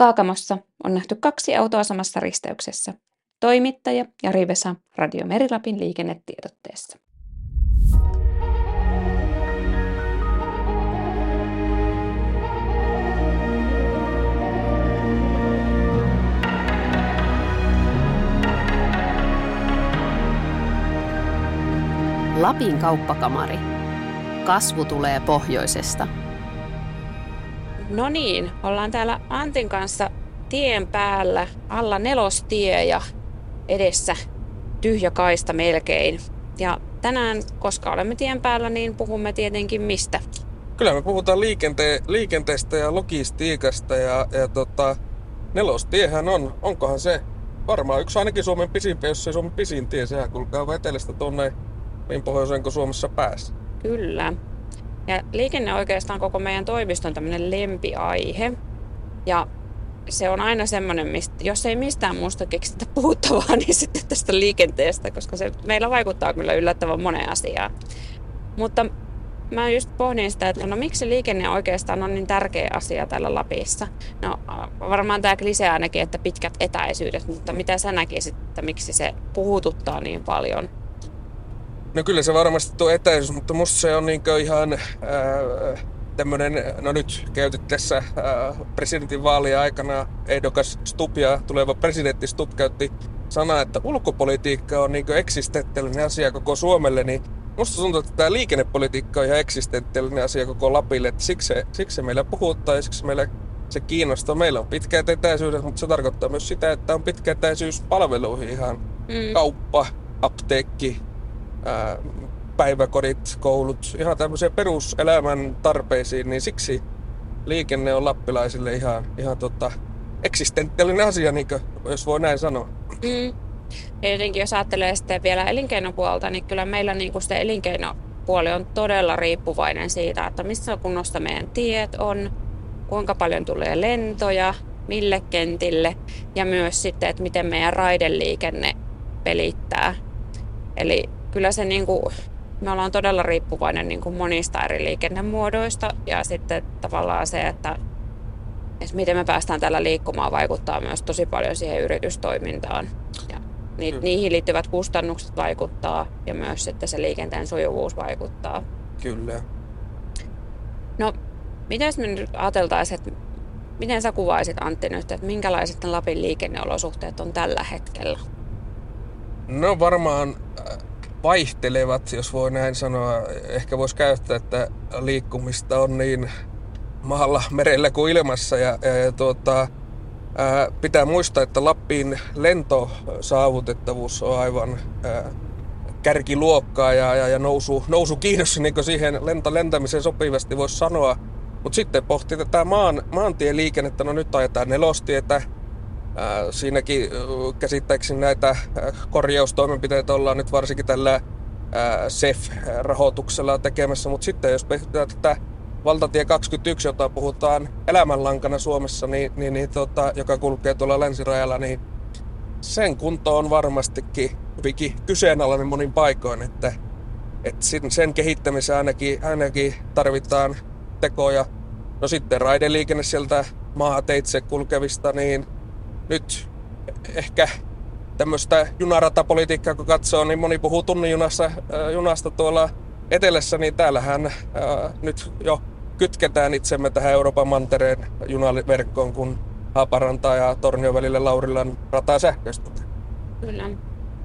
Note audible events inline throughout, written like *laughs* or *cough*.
Kaakamossa on nähty kaksi autoa samassa risteyksessä. Toimittaja ja Rivesa Radio Merilapin liikennetiedotteessa. Lapin kauppakamari. Kasvu tulee pohjoisesta. No niin, ollaan täällä Antin kanssa tien päällä, alla nelostie ja edessä tyhjä kaista melkein. Ja tänään, koska olemme tien päällä, niin puhumme tietenkin mistä? Kyllä me puhutaan liikente- liikenteestä ja logistiikasta ja, ja tota, nelostiehän on, onkohan se varmaan yksi ainakin Suomen pisimpiä, jos se Suomen pisin tie, sehän kulkaa etelästä tuonne niin pohjoiseen kuin Suomessa pääsi. Kyllä. Ja liikenne oikeastaan koko meidän toimiston tämmöinen lempiaihe. Ja se on aina semmoinen, mistä, jos ei mistään muusta keksitä *laughs* puhuttavaa, niin sitten tästä liikenteestä, koska se meillä vaikuttaa kyllä yllättävän moneen asiaan. Mutta mä just pohdin sitä, että no miksi liikenne oikeastaan on niin tärkeä asia täällä Lapissa. No varmaan tämä klise ainakin, että pitkät etäisyydet, mutta mitä sä näkisit, että miksi se puhututtaa niin paljon? No kyllä se varmasti tuo etäisyys, mutta musta se on niin ihan äh, tämmöinen, no nyt käytit tässä äh, presidentin vaalien aikana ehdokas Stubb ja tuleva presidentti Stubb käytti sanaa, että ulkopolitiikka on niin eksistentiaalinen asia koko Suomelle, niin musta tuntuu, että tämä liikennepolitiikka on ihan eksistentiaalinen asia koko Lapille, että siksi siksi se meillä puhuttaa ja siksi meillä se kiinnostaa. Meillä on pitkät etäisyydet, mutta se tarkoittaa myös sitä, että on pitkä etäisyys palveluihin ihan mm. kauppa, apteekki, ää, päiväkodit, koulut, ihan tämmöisiä peruselämän tarpeisiin, niin siksi liikenne on lappilaisille ihan, ihan tota, eksistentiaalinen asia, niin kuin, jos voi näin sanoa. Mm. Ja jotenkin jos ajattelee sitten vielä elinkeinopuolta, niin kyllä meillä niin kuin se elinkeinopuoli on todella riippuvainen siitä, että missä kunnossa meidän tiet on, kuinka paljon tulee lentoja, mille kentille ja myös sitten, että miten meidän raideliikenne pelittää. Eli kyllä se niin kuin, me ollaan todella riippuvainen niin kuin monista eri liikennemuodoista ja sitten tavallaan se, että, että miten me päästään tällä liikkumaan vaikuttaa myös tosi paljon siihen yritystoimintaan. Ja ni, mm. niihin liittyvät kustannukset vaikuttaa ja myös sitten se liikenteen sujuvuus vaikuttaa. Kyllä. No, miten me nyt ajateltaisiin, että miten sä kuvaisit Antti nyt, että minkälaiset Lapin liikenneolosuhteet on tällä hetkellä? No varmaan äh, vaihtelevat, jos voi näin sanoa. Ehkä voisi käyttää, että liikkumista on niin maalla, merellä kuin ilmassa. Ja, ja, tuota, ää, pitää muistaa, että Lappiin lentosaavutettavuus on aivan ää, kärkiluokkaa ja, ja, ja nousu, nousu kiinnos niin siihen lento lentämiseen sopivasti voisi sanoa. Mutta sitten pohtii tätä maan, maantieliikennettä, no nyt ajetaan nelostietä, Siinäkin käsittääkseni näitä korjaustoimenpiteitä ollaan nyt varsinkin tällä SEF-rahoituksella tekemässä, mutta sitten jos pohditaan tätä valtatie 21, jota puhutaan elämänlankana Suomessa, niin, niin, niin tota, joka kulkee tuolla länsirajalla, niin sen kunto on varmastikin hyvinkin kyseenalainen monin paikoin, että, että sen kehittämiseen ainakin, ainakin tarvitaan tekoja. No sitten raideliikenne sieltä maateitse kulkevista, niin nyt ehkä tämmöistä junaratapolitiikkaa kun katsoo, niin moni puhuu tunnijunassa, äh, junasta tuolla etelässä, niin täällähän äh, nyt jo kytketään itsemme tähän Euroopan mantereen junaverkkoon, kun Haaparantaa ja Tornion välille Laurillan rataa sähköistetään. Kyllä.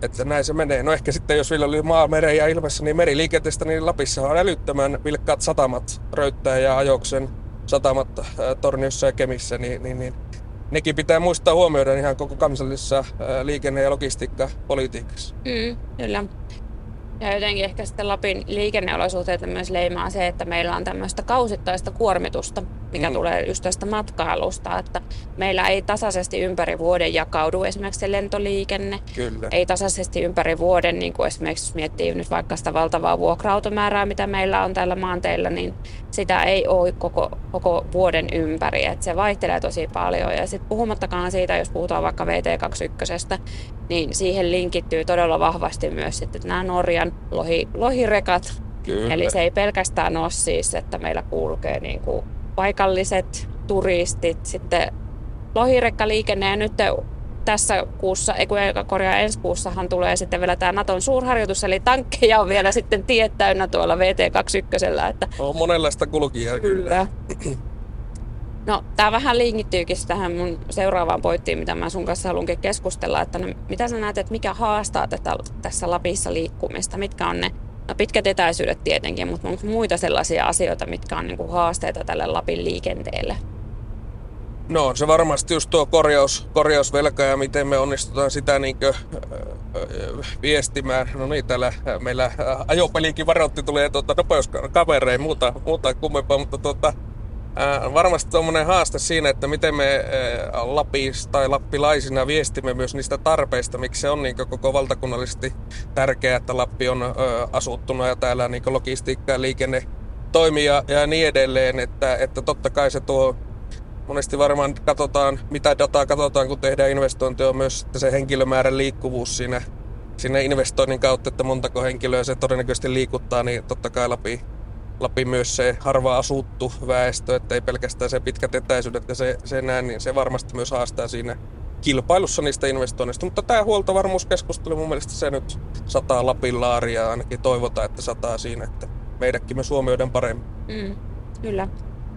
Että näin se menee. No ehkä sitten, jos vielä oli maa, ja ilmassa, niin meriliikenteestä, niin Lapissa on älyttömän vilkkaat satamat, Röyttää ja Ajoksen satamat äh, Torniossa ja Kemissä, niin, niin, niin nekin pitää muistaa huomioida ihan koko kansallisessa liikenne- ja logistiikkapolitiikassa. Mm, kyllä. Ja jotenkin ehkä sitten Lapin liikenneolosuhteita myös leimaa se, että meillä on tämmöistä kausittaista kuormitusta, mikä mm. tulee just tästä matkailusta, että meillä ei tasaisesti ympäri vuoden jakaudu esimerkiksi se lentoliikenne. Kyllä. Ei tasaisesti ympäri vuoden, niin kuin esimerkiksi jos miettii nyt vaikka sitä valtavaa vuokra-automäärää, mitä meillä on täällä maanteilla, niin sitä ei ole koko, koko vuoden ympäri. että se vaihtelee tosi paljon. Ja sitten puhumattakaan siitä, jos puhutaan vaikka VT21, niin siihen linkittyy todella vahvasti myös sitten nämä Norjan lohi, lohirekat. Kyllä. Eli se ei pelkästään ole siis, että meillä kulkee niin kuin paikalliset turistit, sitten lohirekkaliikenne ja nyt tässä kuussa, ei kun korjaa ensi kuussahan tulee sitten vielä tämä Naton suurharjoitus, eli tankkeja on vielä sitten tiet täynnä tuolla VT21. Että... On monenlaista kulkijaa kyllä. kyllä. No, tämä vähän linkittyykin tähän mun seuraavaan pointtiin, mitä mä sun kanssa haluankin keskustella, että no, mitä sä näet, että mikä haastaa tätä, tässä Lapissa liikkumista, mitkä on ne No pitkät etäisyydet tietenkin, mutta onko muita sellaisia asioita, mitkä on niin kuin haasteita tälle Lapin liikenteelle? No se varmasti just tuo korjaus, korjausvelka ja miten me onnistutaan sitä niin kuin, viestimään. No niin, täällä meillä ajopeliinkin varoitti tulee tuota, nopeuskavereja muuta, muuta kummempaa, mutta tuota, ää, varmasti tuommoinen haaste siinä, että miten me ää, Lapis tai lappilaisina viestimme myös niistä tarpeista, miksi se on niin koko valtakunnallisesti tärkeää, että Lappi on ää, asuttuna ja täällä niin logistiikka ja liikenne toimii ja, ja niin edelleen, että, että totta kai se tuo monesti varmaan katsotaan, mitä dataa katsotaan, kun tehdään investointia, on myös se henkilömäärän liikkuvuus siinä, siinä investoinnin kautta, että montako henkilöä se todennäköisesti liikuttaa, niin totta kai Lapi, Lapi myös se harva asuttu väestö, että ei pelkästään se pitkät etäisyydet ja se, se näin, niin se varmasti myös haastaa siinä kilpailussa niistä investoinnista. Mutta tämä huoltovarmuuskeskustelu mun mielestä se nyt sataa Lapin laaria ainakin toivotaan, että sataa siinä, että meidätkin me Suomi paremmin. Mm, kyllä.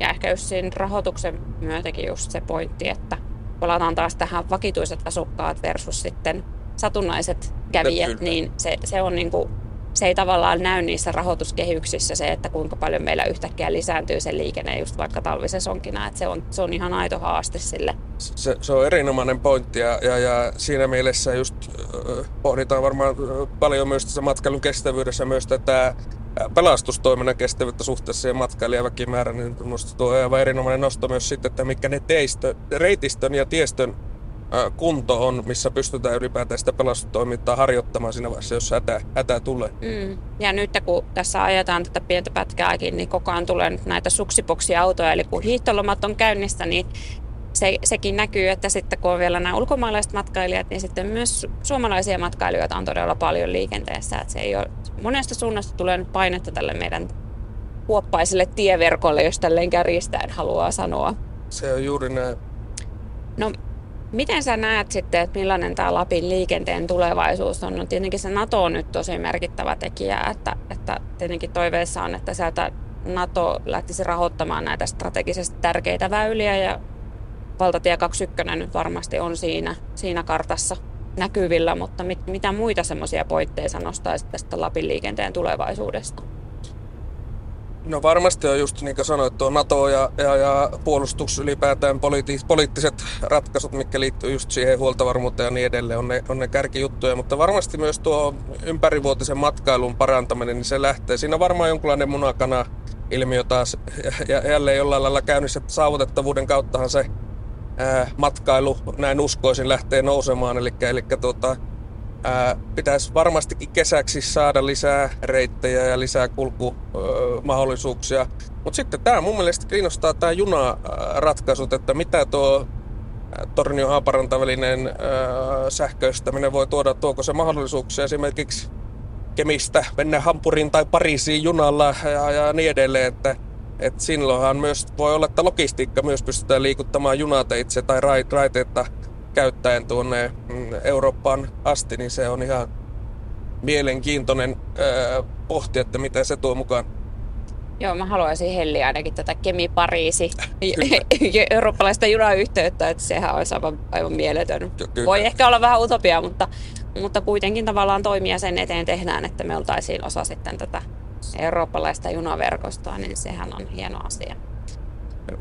Ja ehkä just siinä rahoituksen myötäkin just se pointti, että palataan taas tähän vakituiset asukkaat versus sitten satunnaiset kävijät, niin se, se on niin kuin, se ei tavallaan näy niissä rahoituskehyksissä se, että kuinka paljon meillä yhtäkkiä lisääntyy se liikenne just vaikka talvisesonkina, että se on, se on ihan aito haaste sille. Se, se on erinomainen pointti ja, ja, ja siinä mielessä just äh, pohditaan varmaan paljon myös tässä matkailun kestävyydessä myös tätä pelastustoiminnan kestävyyttä suhteessa siihen matkailijaväkimäärään, niin minusta tuo aivan erinomainen nosto myös sitten, että mikä ne teistö, reitistön ja tiestön kunto on, missä pystytään ylipäätään sitä pelastustoimintaa harjoittamaan siinä vaiheessa, jos hätä, hätä tulee. Mm. Ja nyt kun tässä ajetaan tätä pientä pätkääkin, niin koko ajan tulee nyt näitä suksipoksiautoja, eli kun hiihtolomat on käynnissä, niin se, sekin näkyy, että sitten kun on vielä nämä ulkomaalaiset matkailijat, niin sitten myös suomalaisia matkailijoita on todella paljon liikenteessä. Että se ei ole, monesta suunnasta tulee nyt painetta tälle meidän huoppaiselle tieverkolle, jos tälleen kärjistäen haluaa sanoa. Se on juuri näin. No, miten sä näet sitten, että millainen tämä Lapin liikenteen tulevaisuus on? No tietenkin se NATO on nyt tosi merkittävä tekijä, että, että tietenkin toiveessa on, että sieltä NATO lähtisi rahoittamaan näitä strategisesti tärkeitä väyliä ja valtatie 21 nyt varmasti on siinä, siinä kartassa näkyvillä, mutta mit, mitä muita semmoisia poitteita nostaisit tästä Lapin liikenteen tulevaisuudesta? No varmasti on just niin kuin sanoit, tuo NATO ja, ja, ja puolustus ylipäätään poliitti, poliittiset ratkaisut, mitkä liittyy just siihen huoltovarmuuteen ja niin edelleen, on ne, on ne kärkijuttuja. Mutta varmasti myös tuo ympärivuotisen matkailun parantaminen, niin se lähtee. Siinä on varmaan jonkinlainen munakana ilmiö taas ja jälleen jollain lailla käynnissä saavutettavuuden kauttahan se ää, matkailu, näin uskoisin, lähtee nousemaan. Eli, eli tuota, ää, pitäisi varmastikin kesäksi saada lisää reittejä ja lisää kulkumahdollisuuksia. Mutta sitten tämä mun mielestä kiinnostaa tämä junaratkaisut, että mitä tuo Tornio Haaparanta välinen sähköistäminen voi tuoda, tuoko se mahdollisuuksia esimerkiksi Kemistä mennä Hampuriin tai Pariisiin junalla ja, ja niin edelleen, että et silloinhan myös voi olla, että logistiikka myös pystytään liikuttamaan junateitse tai raiteita käyttäen tuonne mm, Eurooppaan asti, niin se on ihan mielenkiintoinen ää, pohti, että mitä se tuo mukaan. Joo, mä haluaisin helliä ainakin tätä Kemi-Pariisi *laughs* *laughs* eurooppalaista junayhteyttä, että sehän olisi aivan, aivan mieletön. Kyllä. Voi ehkä olla vähän utopia, mutta, mutta kuitenkin tavallaan toimia sen eteen tehdään, että me oltaisiin osa sitten tätä eurooppalaista junaverkostoa, niin sehän on hieno asia.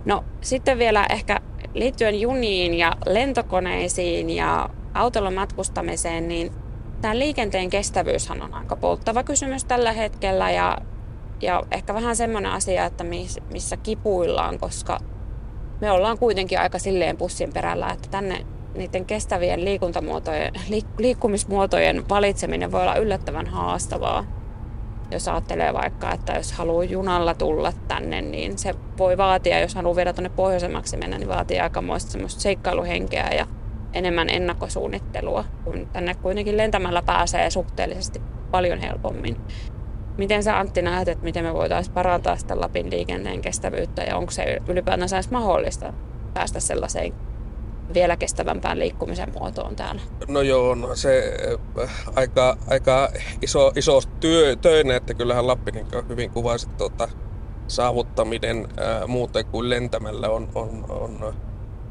No sitten vielä ehkä liittyen juniin ja lentokoneisiin ja autolla matkustamiseen, niin tämä liikenteen kestävyyshän on aika polttava kysymys tällä hetkellä ja, ja ehkä vähän semmoinen asia, että missä kipuillaan, koska me ollaan kuitenkin aika silleen pussin perällä, että tänne niiden kestävien liikuntamuotojen, liikkumismuotojen valitseminen voi olla yllättävän haastavaa jos ajattelee vaikka, että jos haluaa junalla tulla tänne, niin se voi vaatia, jos haluaa vielä tuonne pohjoisemmaksi mennä, niin vaatii aikamoista semmoista seikkailuhenkeä ja enemmän ennakkosuunnittelua, kun tänne kuitenkin lentämällä pääsee suhteellisesti paljon helpommin. Miten sä Antti näet, että miten me voitaisiin parantaa sitä Lapin liikenteen kestävyyttä ja onko se ylipäätään mahdollista päästä sellaiseen vielä kestävämpään liikkumisen muotoon täällä. No joo, no se äh, aika, aika iso, iso työ, töinen, että kyllähän Lappi niin hyvin kuvasi tuota, saavuttaminen ää, äh, muuten kuin lentämällä on, on, on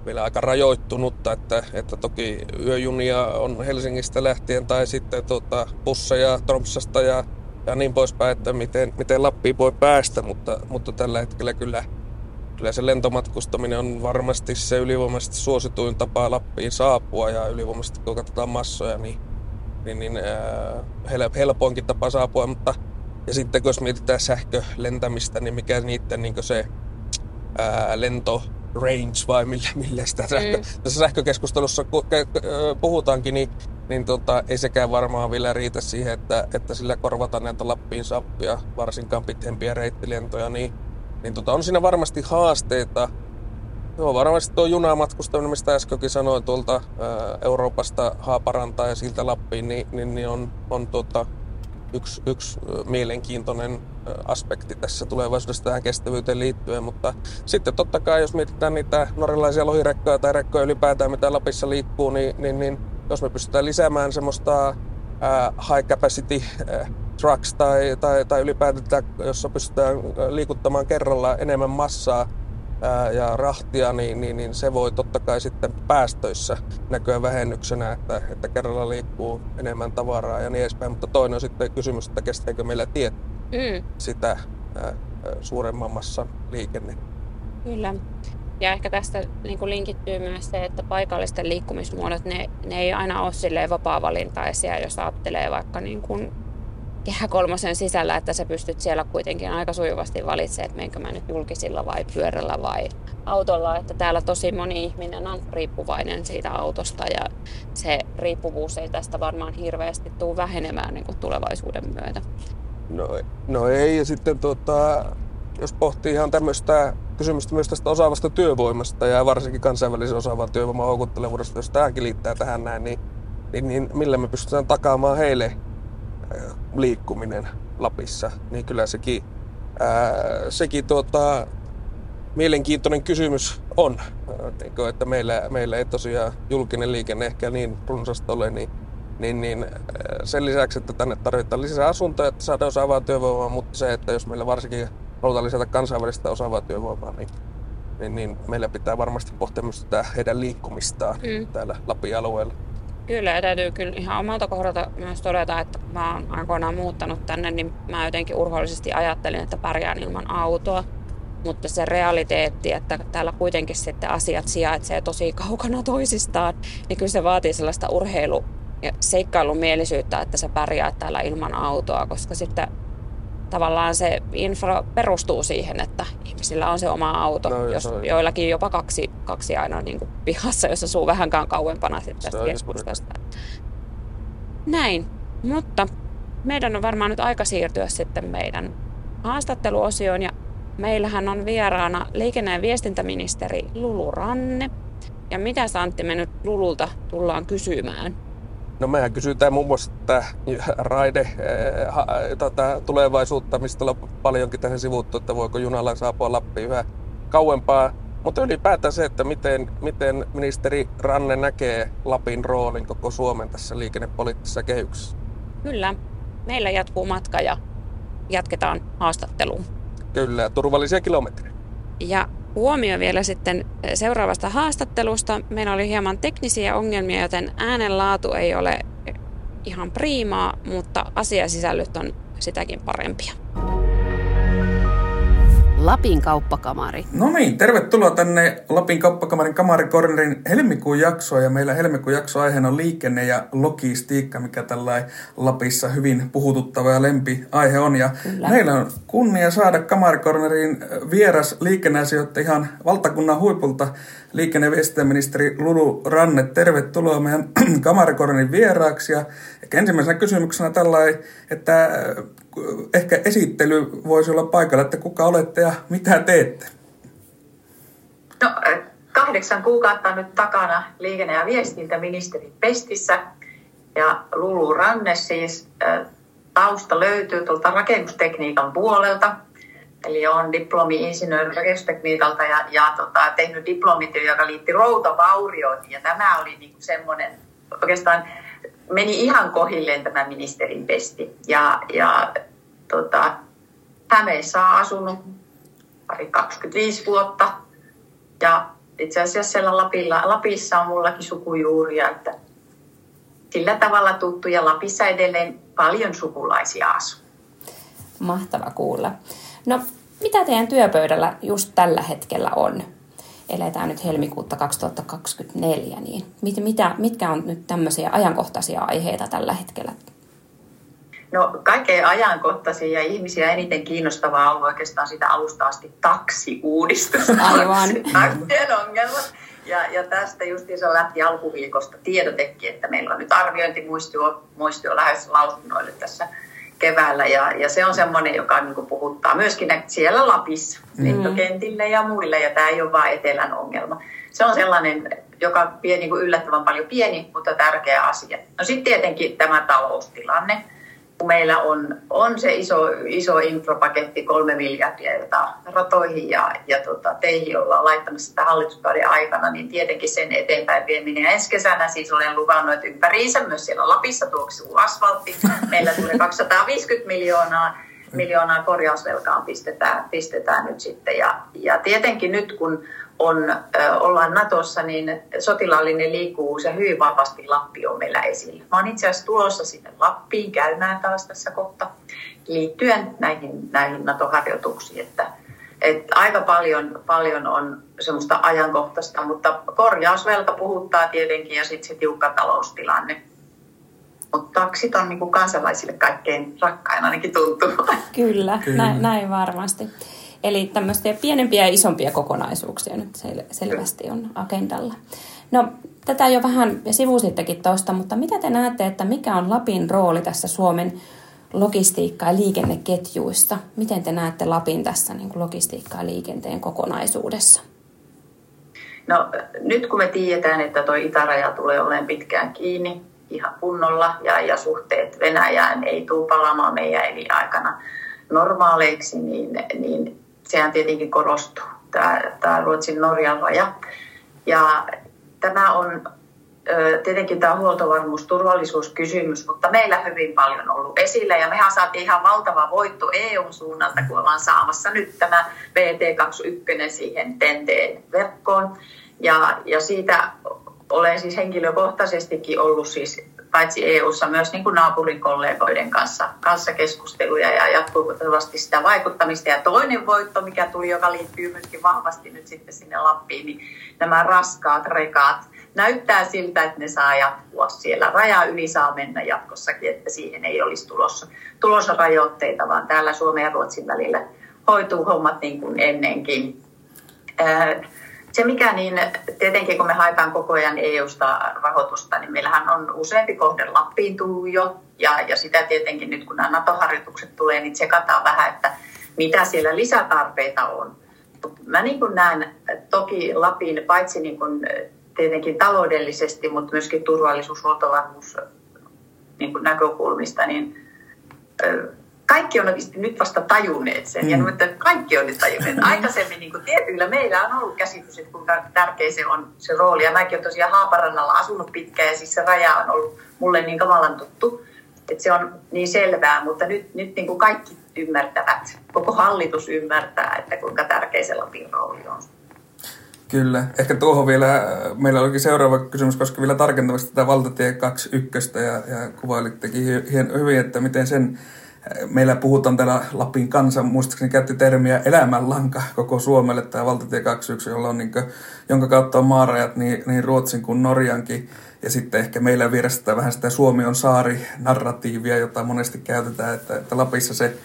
vielä aika rajoittunutta, että, että toki yöjunia on Helsingistä lähtien tai sitten tuota, busseja Tromsasta ja, ja niin poispäin, että miten, miten Lappiin voi päästä, mutta, mutta tällä hetkellä kyllä, kyllä se lentomatkustaminen on varmasti se ylivoimaisesti suosituin tapa Lappiin saapua ja ylivoimaisesti kun katsotaan massoja, niin, niin, niin ää, helpoinkin tapa saapua, mutta ja sitten kun jos mietitään sähkölentämistä, niin mikä niiden niin se ää, lento range vai millä, millä sitä sähkö, mm. tässä sähkökeskustelussa puhutaankin, niin, niin tota, ei sekään varmaan vielä riitä siihen, että, että sillä korvataan näitä Lappiin sappia, varsinkaan pitempiä reittilentoja, niin, niin tota, on siinä varmasti haasteita. Joo, varmasti tuo junamatkustaminen, mistä äskenkin sanoin tuolta ää, Euroopasta Haaparantaa ja siltä Lappiin, niin, niin, niin on, on tota, yksi, yksi mielenkiintoinen aspekti tässä tulevaisuudessa tähän kestävyyteen liittyen, mutta sitten totta kai jos mietitään niitä norjalaisia lohirekkoja tai rekkoja ylipäätään, mitä Lapissa liikkuu, niin, niin, niin jos me pystytään lisäämään semmoista uh, high capacity uh, trucks tai, tai, tai ylipäätään, jossa pystytään liikuttamaan kerralla enemmän massaa, ja rahtia, niin, niin, niin se voi totta kai sitten päästöissä näkyä vähennyksenä, että, että kerralla liikkuu enemmän tavaraa ja niin edespäin. Mutta toinen on sitten kysymys, että kestääkö meillä tiet mm. sitä ää, suuremman massan liikenne. Kyllä. Ja ehkä tästä niin kuin linkittyy myös se, että paikallisten liikkumismuodot, ne, ne ei aina ole silleen vapaa-valintaisia, jos ajattelee vaikka niin kuin kehä kolmosen sisällä, että sä pystyt siellä kuitenkin aika sujuvasti valitsemaan, että menkö mä nyt julkisilla vai pyörällä vai autolla. Että täällä tosi moni ihminen on riippuvainen siitä autosta ja se riippuvuus ei tästä varmaan hirveästi tule vähenemään niin kuin tulevaisuuden myötä. No, no ei, ja sitten tuota, jos pohtii ihan tämmöistä kysymystä myös tästä osaavasta työvoimasta ja varsinkin kansainvälisen osaavan työvoiman houkuttelevuudesta, jos tämäkin liittää tähän näin, niin, niin, niin millä me pystytään takaamaan heille liikkuminen Lapissa, niin kyllä sekin, ää, sekin tuota, mielenkiintoinen kysymys on, että meillä, meillä ei tosiaan julkinen liikenne ehkä niin runsasta ole, niin, niin, niin sen lisäksi, että tänne tarvitaan lisää asuntoja, että saadaan osaavaa työvoimaa, mutta se, että jos meillä varsinkin halutaan lisätä kansainvälistä osaavaa työvoimaa, niin, niin, niin meillä pitää varmasti pohtia myös tätä heidän liikkumistaan mm. täällä Lapin alueella. Kyllä, ja täytyy kyllä ihan omalta kohdalta myös todeta, että mä oon aikoinaan muuttanut tänne, niin mä jotenkin urhoollisesti ajattelin, että pärjään ilman autoa. Mutta se realiteetti, että täällä kuitenkin sitten asiat sijaitsee tosi kaukana toisistaan, niin kyllä se vaatii sellaista urheilu- ja seikkailumielisyyttä, että sä pärjäät täällä ilman autoa, koska sitten tavallaan se infra perustuu siihen, että ihmisillä on se oma auto, no, jos on... joillakin jopa kaksi, kaksi aina niin kuin pihassa, jos asuu vähänkään kauempana sitten tästä keskustasta. Näin, mutta meidän on varmaan nyt aika siirtyä sitten meidän haastatteluosioon ja meillähän on vieraana liikenne- ja viestintäministeri Lulu Ranne. Ja mitä Antti me nyt Lululta tullaan kysymään? No mehän kysytään muun muassa tätä raide eh, ha, tätä tulevaisuutta, mistä on paljonkin tähän sivuttu, että voiko junalla saapua Lappiin yhä kauempaa. Mutta ylipäätään se, että miten, miten ministeri Ranne näkee Lapin roolin koko Suomen tässä liikennepoliittisessa kehyksessä. Kyllä. Meillä jatkuu matka ja jatketaan haastatteluun. Kyllä, turvallisia kilometrejä. Ja huomio vielä sitten seuraavasta haastattelusta. Meillä oli hieman teknisiä ongelmia, joten äänenlaatu ei ole ihan priimaa, mutta asiasisällöt on sitäkin parempia. Lapin kauppakamari. No niin, tervetuloa tänne Lapin kauppakamarin kamarikornerin helmikuun jaksoon. Ja meillä helmikuun jakso aiheena on liikenne ja logistiikka, mikä tällä Lapissa hyvin puhututtava ja lempi aihe on. Ja Kyllä. meillä on kunnia saada kamarikornerin vieras liikenneasioita ihan valtakunnan huipulta liikenne- ja Lulu Ranne. Tervetuloa meidän *clears throat* kamarikornerin vieraaksi. Ja ensimmäisenä kysymyksenä tällä että ehkä esittely voisi olla paikalla, että kuka olette ja mitä teette? No, kahdeksan kuukautta nyt takana liikenne- ja viestintäministeri Pestissä ja Lulu Ranne siis tausta löytyy tuolta rakennustekniikan puolelta. Eli olen diplomi-insinööri rakennustekniikalta ja, ja tota, tehnyt diplomityö, joka liitti routavaurioihin. Ja tämä oli niin semmoinen, oikeastaan meni ihan kohilleen tämä ministerin pesti. Ja, ja tota, Hämeissä on asunut pari 25 vuotta. Ja itse asiassa siellä Lapilla, Lapissa on mullakin sukujuuria, että sillä tavalla tuttu ja Lapissa edelleen paljon sukulaisia asuu. Mahtava kuulla. No, mitä teidän työpöydällä just tällä hetkellä on? Eletään nyt helmikuuta 2024, niin mit, mitä, mitkä on nyt tämmöisiä ajankohtaisia aiheita tällä hetkellä? No kaikkein ajankohtaisin ja ihmisiä eniten kiinnostavaa on oikeastaan sitä alusta asti taksiuudistus. Aivan. *laughs* Taksien ongelmat. Ja, ja tästä justiinsa lähti alkuviikosta tiedotekin, että meillä on nyt arviointimuistio muistio lähes lausunnoille tässä keväällä. Ja, ja se on semmoinen, joka niin kuin puhuttaa myöskin siellä Lapissa, mm. lentokentille ja muille. Ja tämä ei ole vain etelän ongelma. Se on sellainen, joka vie niin kuin yllättävän paljon pieni, mutta tärkeä asia. No sitten tietenkin tämä taloustilanne meillä on, on se iso, iso infrapaketti, kolme miljardia, jota ratoihin ja, ja tota, teihin ollaan laittamassa sitä hallituskauden aikana, niin tietenkin sen eteenpäin vieminen. Ja ensi kesänä siis olen luvannut, että ympäriinsä myös siellä Lapissa tuoksuu asfaltti. Meillä tulee 250 miljoonaa, miljoonaa korjausvelkaan pistetään, pistetään nyt sitten. Ja, ja tietenkin nyt kun on, ollaan Natossa, niin sotilaallinen liikkuvuus ja hyvin vahvasti Lappi on meillä esillä. Mä oon itse asiassa tulossa sinne Lappiin käymään taas tässä kohta liittyen näihin, näihin NATO-harjoituksiin, että, että aika paljon, paljon on semmoista ajankohtaista, mutta korjausvelka puhuttaa tietenkin ja sitten se tiukka taloustilanne. Mutta taksit on niin kuin kansalaisille kaikkein rakkain ainakin tuntuu. Kyllä, Kyllä. Näin, näin varmasti. Eli tämmöisiä pienempiä ja isompia kokonaisuuksia nyt sel- selvästi on agendalla. No, tätä jo vähän sivusittekin tuosta, mutta mitä te näette, että mikä on Lapin rooli tässä Suomen logistiikka- ja liikenneketjuissa? Miten te näette Lapin tässä niin kuin logistiikka- ja liikenteen kokonaisuudessa? No nyt kun me tiedetään, että tuo itäraja tulee olemaan pitkään kiinni ihan kunnolla ja, ja suhteet Venäjään ei tule palaamaan meidän elinaikana normaaleiksi, niin, niin sehän tietenkin korostuu, tämä, tämä Ruotsin-Norjan raja. Ja tämä on tietenkin tämä huoltovarmuus, turvallisuuskysymys, mutta meillä hyvin paljon ollut esillä ja mehän saatiin ihan valtava voitto EUn suunnalta, kun ollaan saamassa nyt tämä BT21 siihen TNT-verkkoon. Ja, ja siitä olen siis henkilökohtaisestikin ollut siis paitsi EU-ssa myös niin naapurin kollegoiden kanssa, kanssa keskusteluja ja jatkuvasti sitä vaikuttamista. Ja toinen voitto, mikä tuli, joka liittyy myöskin vahvasti nyt sitten sinne Lappiin, niin nämä raskaat rekaat näyttää siltä, että ne saa jatkua siellä. Raja yli saa mennä jatkossakin, että siihen ei olisi tulossa, tulossa rajoitteita, vaan täällä Suomen ja Ruotsin välillä hoituu hommat niin kuin ennenkin. Se mikä niin, tietenkin kun me haetaan koko ajan EU-sta rahoitusta, niin meillähän on useampi kohde Lappiin tullut jo. Ja, ja sitä tietenkin nyt kun nämä NATO-harjoitukset tulee, niin tsekataan vähän, että mitä siellä lisätarpeita on. Mä niin kuin näen toki Lapin paitsi niin kuin tietenkin taloudellisesti, mutta myöskin turvallisuus, huoltovarmuus niin kuin näkökulmista, niin kaikki on oikeasti nyt vasta tajunneet sen. Mm. Ja nyt kaikki on nyt tajunneet. *laughs* Aikaisemmin niin kuin tietyillä meillä on ollut käsitys, että kuinka tärkeä se on se rooli. Ja mäkin olen tosiaan Haaparannalla asunut pitkään ja siis se raja on ollut mulle niin kamalan tuttu. Että se on niin selvää, mutta nyt, nyt niin kuin kaikki ymmärtävät, koko hallitus ymmärtää, että kuinka tärkeä se Lapin rooli on. Kyllä. Ehkä tuohon vielä, meillä olikin seuraava kysymys koska vielä tarkentamista tätä valtatie 21 ja, ja kuvailittekin hyvin, että miten sen Meillä puhutaan täällä Lapin kansa, muistaakseni käytti termiä elämänlanka koko Suomelle, tämä valtatie 21, jolla on niin kuin, jonka kautta on maarajat niin, niin Ruotsin kuin Norjankin. Ja sitten ehkä meillä vieressä vähän sitä Suomi on saari-narratiivia, jota monesti käytetään, että, että Lapissa se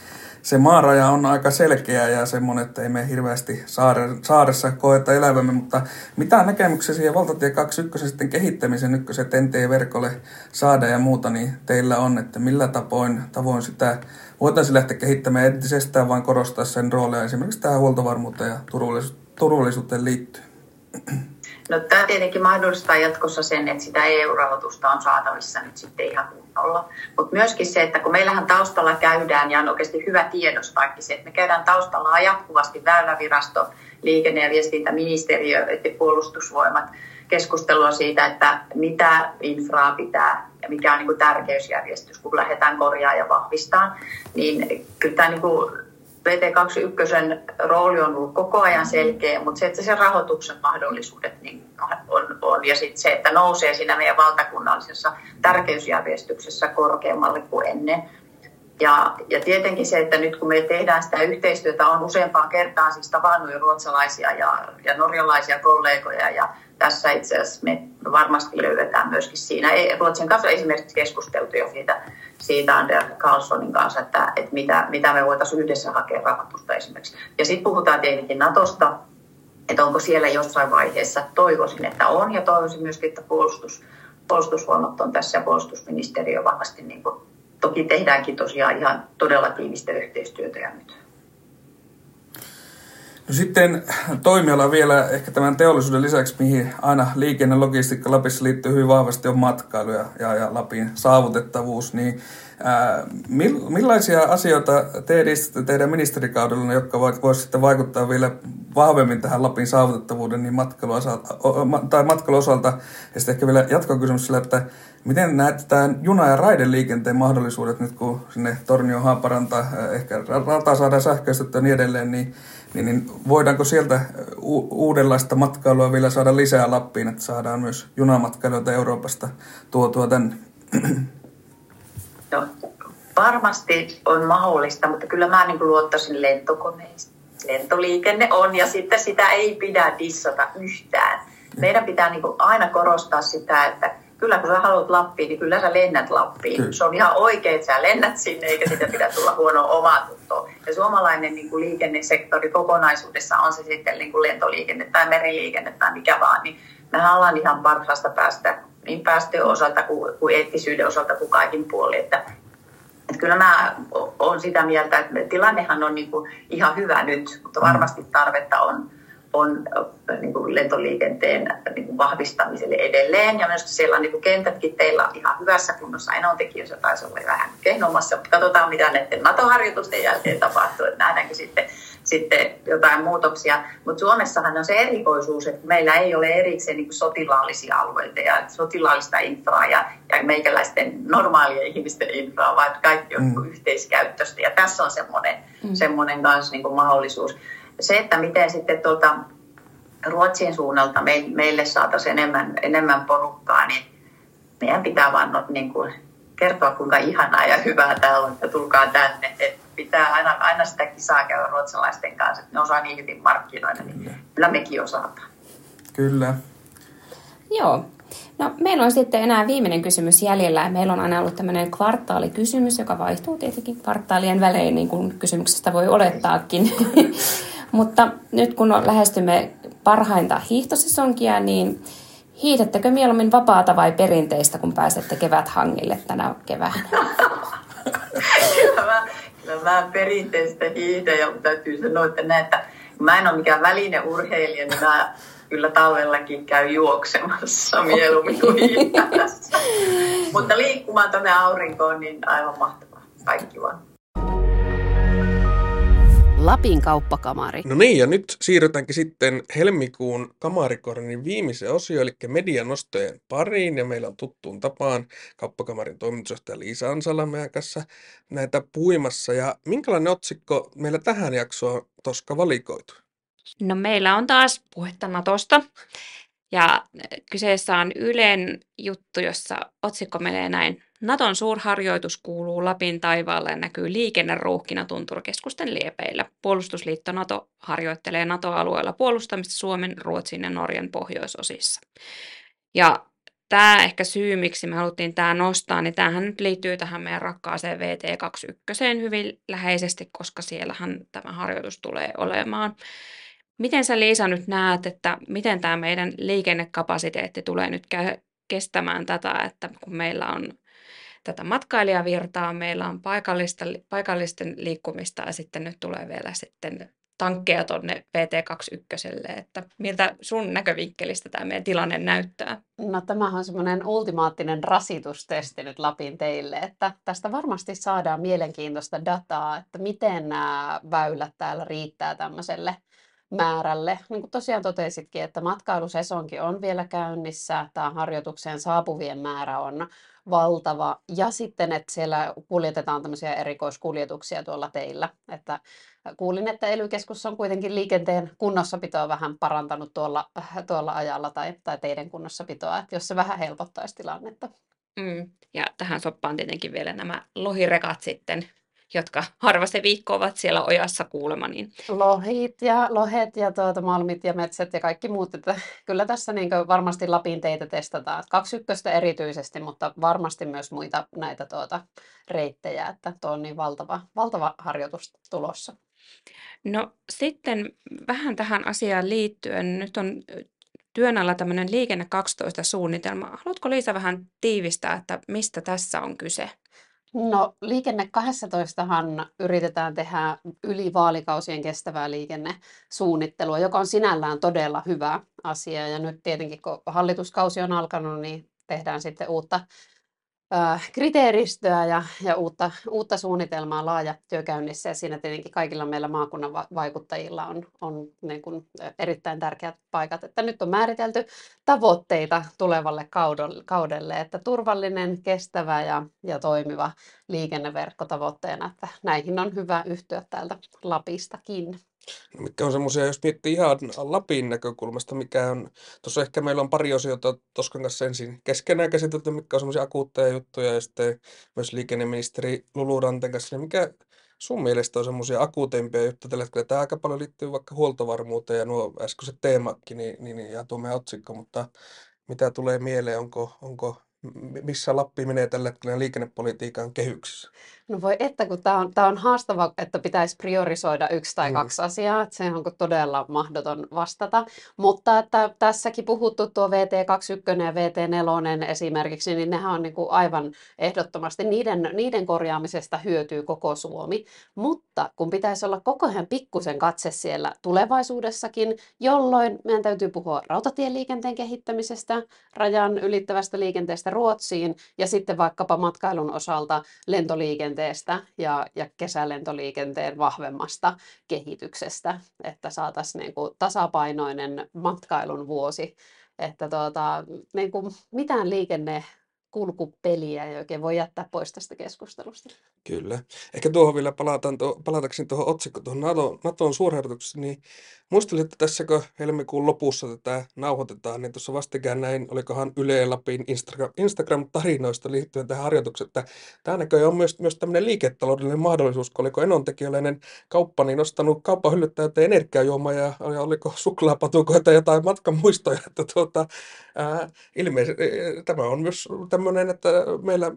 se maaraja on aika selkeä ja semmoinen, että ei me hirveästi saare, saaressa koeta elävämme, mutta mitä näkemyksiä siihen valtatie 21 sitten kehittämisen se TNT-verkolle saada ja muuta, niin teillä on, että millä tapoin, tavoin sitä voitaisiin lähteä kehittämään entisestään, vaan korostaa sen roolia esimerkiksi tähän huoltovarmuuteen ja turvallisuuteen liittyen? No, tämä tietenkin mahdollistaa jatkossa sen, että sitä EU-rahoitusta on saatavissa nyt sitten ihan kunnolla. Mutta myöskin se, että kun meillähän taustalla käydään, ja on oikeasti hyvä tiedostaakin se, että me käydään taustalla jatkuvasti Väylävirasto, liikenne- ja viestintäministeriö ja puolustusvoimat keskustelua siitä, että mitä infraa pitää ja mikä on niin kuin tärkeysjärjestys, kun lähdetään korjaa ja vahvistaa, niin kyllä tämä niin kuin VT21 rooli on ollut koko ajan selkeä, mutta se, että se rahoituksen mahdollisuudet niin on, on, ja sitten se, että nousee siinä meidän valtakunnallisessa tärkeysjärjestyksessä korkeammalle kuin ennen. Ja, ja tietenkin se, että nyt kun me tehdään sitä yhteistyötä, on useampaan kertaan siis tavannut jo ruotsalaisia ja, ja norjalaisia kollegoja ja tässä itse asiassa me varmasti löydetään myöskin siinä. Ruotsin kanssa esimerkiksi keskusteltu jo siitä, siitä Ander Carlsonin kanssa, että, että mitä, mitä me voitaisiin yhdessä hakea rahoitusta esimerkiksi. Ja sitten puhutaan tietenkin Natosta, että onko siellä jossain vaiheessa, toivoisin, että on, ja toivoisin myöskin, että puolustus, puolustusvoimat on tässä ja puolustusministeriö vahvasti, niin kuin, toki tehdäänkin tosiaan ihan todella tiivistä yhteistyötä ja nyt No sitten toimiala vielä ehkä tämän teollisuuden lisäksi, mihin aina liikenne, logistiikka Lapissa liittyy hyvin vahvasti, on matkailu ja, ja, ja Lapin saavutettavuus. Niin, ää, millaisia asioita te edistätte teidän ministerikaudella, jotka voisivat sitten vaikuttaa vielä vahvemmin tähän Lapin saavutettavuuden niin matkailu tai matkailuosalta? Ja sitten ehkä vielä jatkokysymys sillä, että miten näette tämän juna- ja raideliikenteen mahdollisuudet nyt, kun sinne Tornio, Haaparanta, ehkä rata saadaan sähköistettyä ja niin edelleen, niin niin, niin voidaanko sieltä u- uudenlaista matkailua vielä saada lisää Lappiin, että saadaan myös junamatkailijoita Euroopasta tuotua tänne? No, varmasti on mahdollista, mutta kyllä mä niin luottaisin lentokoneista. Lentoliikenne on ja sitten sitä ei pidä dissata yhtään. Meidän pitää niin aina korostaa sitä, että kyllä kun sä haluat Lappiin, niin kyllä sä lennät Lappiin. Kyllä. Se on ihan oikein, että sä lennät sinne, eikä sitä pidä tulla huonoa omaa tuntoa. Ja suomalainen niin kuin liikennesektori kokonaisuudessa, on se sitten niin kuin lentoliikenne tai meriliikenne tai mikä vaan, niin me ollaan ihan parhaasta päästä niin päästöjen osalta kuin, kuin eettisyyden osalta kuin kaikin puoli. Että, että kyllä mä olen sitä mieltä, että tilannehan on niin kuin ihan hyvä nyt, mutta mm. varmasti tarvetta on on niin kuin lentoliikenteen niin kuin vahvistamiselle edelleen. Ja myös siellä on niin kuin kentätkin teillä ihan hyvässä kunnossa. Enontekijössä taisi olla vähän kehnomassa, mutta katsotaan mitä näiden NATO-harjoitusten jälkeen tapahtuu, että nähdäänkö sitten, sitten jotain muutoksia. Mutta Suomessahan on se erikoisuus, että meillä ei ole erikseen niin kuin sotilaallisia alueita ja sotilaallista infraa ja, ja meikäläisten normaalien ihmisten infraa, vaan kaikki on mm. yhteiskäyttöistä. Ja tässä on semmoinen, mm. semmoinen kanssa niin mahdollisuus se, että miten sitten tuolta Ruotsin suunnalta meille saataisiin enemmän, enemmän porukkaa, niin meidän pitää vaan no, niin kuin kertoa, kuinka ihanaa ja hyvää täällä on, että tulkaa tänne. Et pitää aina, aina sitä kisaa käydä ruotsalaisten kanssa, että ne osaa niin hyvin markkinoida, niin kyllä mekin osataan. Kyllä. Joo. No, meillä on sitten enää viimeinen kysymys jäljellä. Meillä on aina ollut tämmöinen kvartaalikysymys, joka vaihtuu tietenkin kvartaalien välein, niin kuin kysymyksestä voi olettaakin. *laughs* Mutta nyt kun lähestymme parhainta hiihtosesonkia, niin hiihdettekö mieluummin vapaata vai perinteistä, kun pääsette keväthangille tänä keväänä? kyllä, mä, kyllä mä perinteistä hiihdän ja täytyy sanoa, että, näitä, mä en ole mikään välineurheilija, niin mä kyllä talvellakin käy juoksemassa mieluummin kuin. Mutta liikkumaan tuonne aurinkoon, niin aivan mahtavaa. Kaikki vaan. Lapin kauppakamari. No niin, ja nyt siirrytäänkin sitten helmikuun kamarikornin viimeiseen osio, eli medianostojen pariin, ja meillä on tuttuun tapaan kauppakamarin toimitusjohtaja Liisa Ansala meidän kanssa näitä puimassa. Ja minkälainen otsikko meillä tähän jaksoon Toska valikoitu? No meillä on taas puhetta Natosta. Ja kyseessä on Ylen juttu, jossa otsikko menee näin. Naton suurharjoitus kuuluu Lapin taivaalle ja näkyy liikenneruuhkina tunturkeskusten liepeillä. Puolustusliitto Nato harjoittelee NATO-alueella puolustamista Suomen, Ruotsin ja Norjan pohjoisosissa. Ja tämä ehkä syy, miksi me haluttiin tämä nostaa, niin tämähän nyt liittyy tähän meidän rakkaaseen VT21 hyvin läheisesti, koska siellähän tämä harjoitus tulee olemaan. Miten sä Liisa nyt näet, että miten tämä meidän liikennekapasiteetti tulee nyt kestämään tätä, että kun meillä on tätä matkailijavirtaa, meillä on paikallista, paikallisten liikkumista ja sitten nyt tulee vielä sitten tankkeja tuonne VT21, että miltä sun näkövinkkelistä tämä meidän tilanne näyttää? No tämähän on semmoinen ultimaattinen rasitustesti nyt Lapin teille, että tästä varmasti saadaan mielenkiintoista dataa, että miten nämä väylät täällä riittää tämmöiselle määrälle. Niin kuin tosiaan totesitkin, että matkailusesonki on vielä käynnissä, tämä harjoitukseen saapuvien määrä on valtava. Ja sitten, että siellä kuljetetaan tämmöisiä erikoiskuljetuksia tuolla teillä. Että kuulin, että ely on kuitenkin liikenteen kunnossapitoa vähän parantanut tuolla, tuolla ajalla tai, tai teidän kunnossapitoa, että jos se vähän helpottaisi tilannetta. Mm. Ja tähän soppaan tietenkin vielä nämä lohirekat sitten jotka harva se viikko ovat siellä ojassa kuulema. Niin... Lohit ja lohet ja tuota, malmit ja metsät ja kaikki muut. Että kyllä tässä niin varmasti Lapin teitä testataan. Kaksi ykköstä erityisesti, mutta varmasti myös muita näitä tuota, reittejä. Että tuo on niin valtava, valtava harjoitus tulossa. No sitten vähän tähän asiaan liittyen. Nyt on työn alla tämmöinen Liikenne 12 suunnitelma. Haluatko Liisa vähän tiivistää, että mistä tässä on kyse? No liikenne 12han yritetään tehdä yli vaalikausien kestävää liikennesuunnittelua, joka on sinällään todella hyvä asia. Ja nyt tietenkin kun hallituskausi on alkanut, niin tehdään sitten uutta kriteeristöä ja, ja uutta, uutta suunnitelmaa laaja työkäynnissä ja siinä tietenkin kaikilla meillä maakunnan vaikuttajilla on, on niin kuin erittäin tärkeät paikat. Että nyt on määritelty tavoitteita tulevalle kaudelle, että turvallinen, kestävä ja, ja toimiva liikenneverkko tavoitteena, että näihin on hyvä yhtyä täältä Lapistakin. No, mitkä on semmoisia, jos miettii ihan Lapin näkökulmasta, mikä on, tuossa ehkä meillä on pari osiota Toskan kanssa ensin keskenään käsitelty, mitkä on semmoisia akuutteja juttuja, ja sitten myös liikenneministeri Lulu Ranten kanssa, niin mikä sun mielestä on semmoisia akuuteimpia juttuja tällä hetkellä? Tämä aika paljon liittyy vaikka huoltovarmuuteen ja nuo äskeiset teemakki, niin, niin, niin ja tuo meidän otsikko, mutta mitä tulee mieleen, onko, onko missä Lappi menee tällä hetkellä liikennepolitiikan kehyksissä? No voi että, kun tämä on, on haastava, että pitäisi priorisoida yksi tai mm. kaksi asiaa, että se on todella mahdoton vastata. Mutta että tässäkin puhuttu tuo VT21 ja VT4 esimerkiksi, niin nehän on niin kuin aivan ehdottomasti, niiden, niiden korjaamisesta hyötyy koko Suomi. Mutta kun pitäisi olla koko ajan pikkusen katse siellä tulevaisuudessakin, jolloin meidän täytyy puhua rautatieliikenteen kehittämisestä, rajan ylittävästä liikenteestä Ruotsiin ja sitten vaikkapa matkailun osalta lentoliikenteestä ja, ja kesälentoliikenteen vahvemmasta kehityksestä, että saataisiin niin kuin tasapainoinen matkailun vuosi että tuota, niin kuin mitään liikenne kulkupeliä ei oikein voi jättää pois tästä keskustelusta. Kyllä. Ehkä tuohon vielä palataan, tuo, palatakseni tuohon otsikkoon, tuohon NATO, NATOn suurharjoitukseen, niin muistelin, että tässä kun helmikuun lopussa tätä nauhoitetaan, niin tuossa vastikään näin, olikohan Yle Lapin Instagram, Instagram-tarinoista liittyen tähän harjoitukseen, että tämä näköjään on myös, myös tämmöinen liiketaloudellinen mahdollisuus, kun oliko enontekijöläinen kauppa, niin nostanut kauppahyllyt täyteen energiajuomaa ja, ja oliko suklaapatukoita jotain matkan muistoja, että tuota, ää, ilmeisesti tämä on myös tämmöinen, että meillä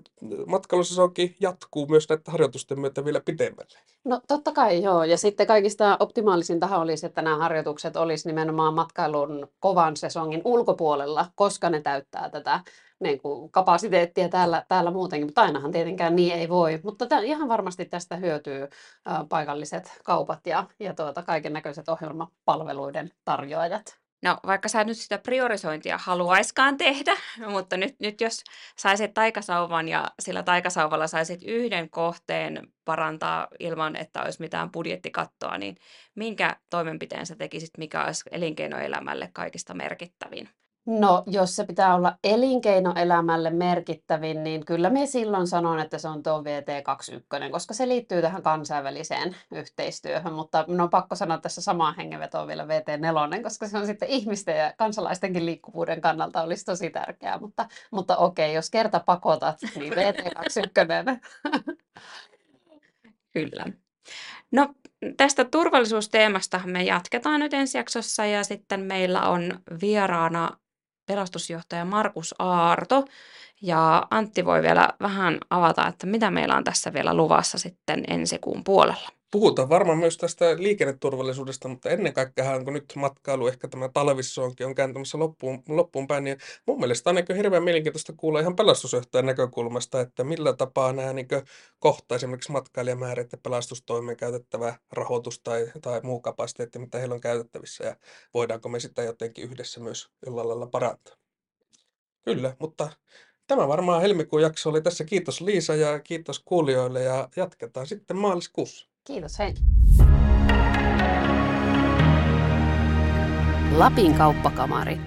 matkailusesonkin jatkuu myös näiden harjoitusten myötä vielä pitemmälle. No totta kai joo, ja sitten kaikista optimaalisintahan olisi, että nämä harjoitukset olisi nimenomaan matkailun kovan sesongin ulkopuolella, koska ne täyttää tätä niin kuin kapasiteettia täällä, täällä muutenkin, mutta ainahan tietenkään niin ei voi. Mutta tämän, ihan varmasti tästä hyötyy ä, paikalliset kaupat ja, ja tuota, kaiken näköiset ohjelmapalveluiden tarjoajat. No vaikka sä nyt sitä priorisointia haluaiskaan tehdä, *laughs* mutta nyt, nyt jos saisit taikasauvan ja sillä taikasauvalla saisit yhden kohteen parantaa ilman, että olisi mitään budjettikattoa, niin minkä toimenpiteen sä tekisit, mikä olisi elinkeinoelämälle kaikista merkittävin? No, jos se pitää olla elinkeinoelämälle merkittävin, niin kyllä me silloin sanon, että se on tuo VT21, koska se liittyy tähän kansainväliseen yhteistyöhön, mutta minun on pakko sanoa tässä samaan hengenvetoon vielä VT4, koska se on sitten ihmisten ja kansalaistenkin liikkuvuuden kannalta olisi tosi tärkeää, mutta, mutta okei, jos kerta pakotat, niin *laughs* VT21. Kyllä. No tästä turvallisuusteemasta me jatketaan nyt ensi jaksossa ja sitten meillä on vieraana pelastusjohtaja Markus Aarto. Ja Antti voi vielä vähän avata, että mitä meillä on tässä vielä luvassa sitten ensi kuun puolella. Puhutaan varmaan myös tästä liikenneturvallisuudesta, mutta ennen kaikkea kun nyt matkailu, ehkä tämä talvissoonkin on kääntämässä loppuun, loppuun päin, niin mun mielestä on hirveän mielenkiintoista kuulla ihan pelastusjohtajan näkökulmasta, että millä tapaa nämä niin kohtaa esimerkiksi matkailijamäärät ja pelastustoimeen käytettävä rahoitus tai, tai muu kapasiteetti, mitä heillä on käytettävissä ja voidaanko me sitä jotenkin yhdessä myös jollain lailla parantaa. Kyllä, mutta Tämä varmaan helmikuun jakso oli tässä. Kiitos Liisa ja kiitos kuulijoille ja jatketaan sitten maaliskuussa. Kiitos, hei. Lapin kauppakamari.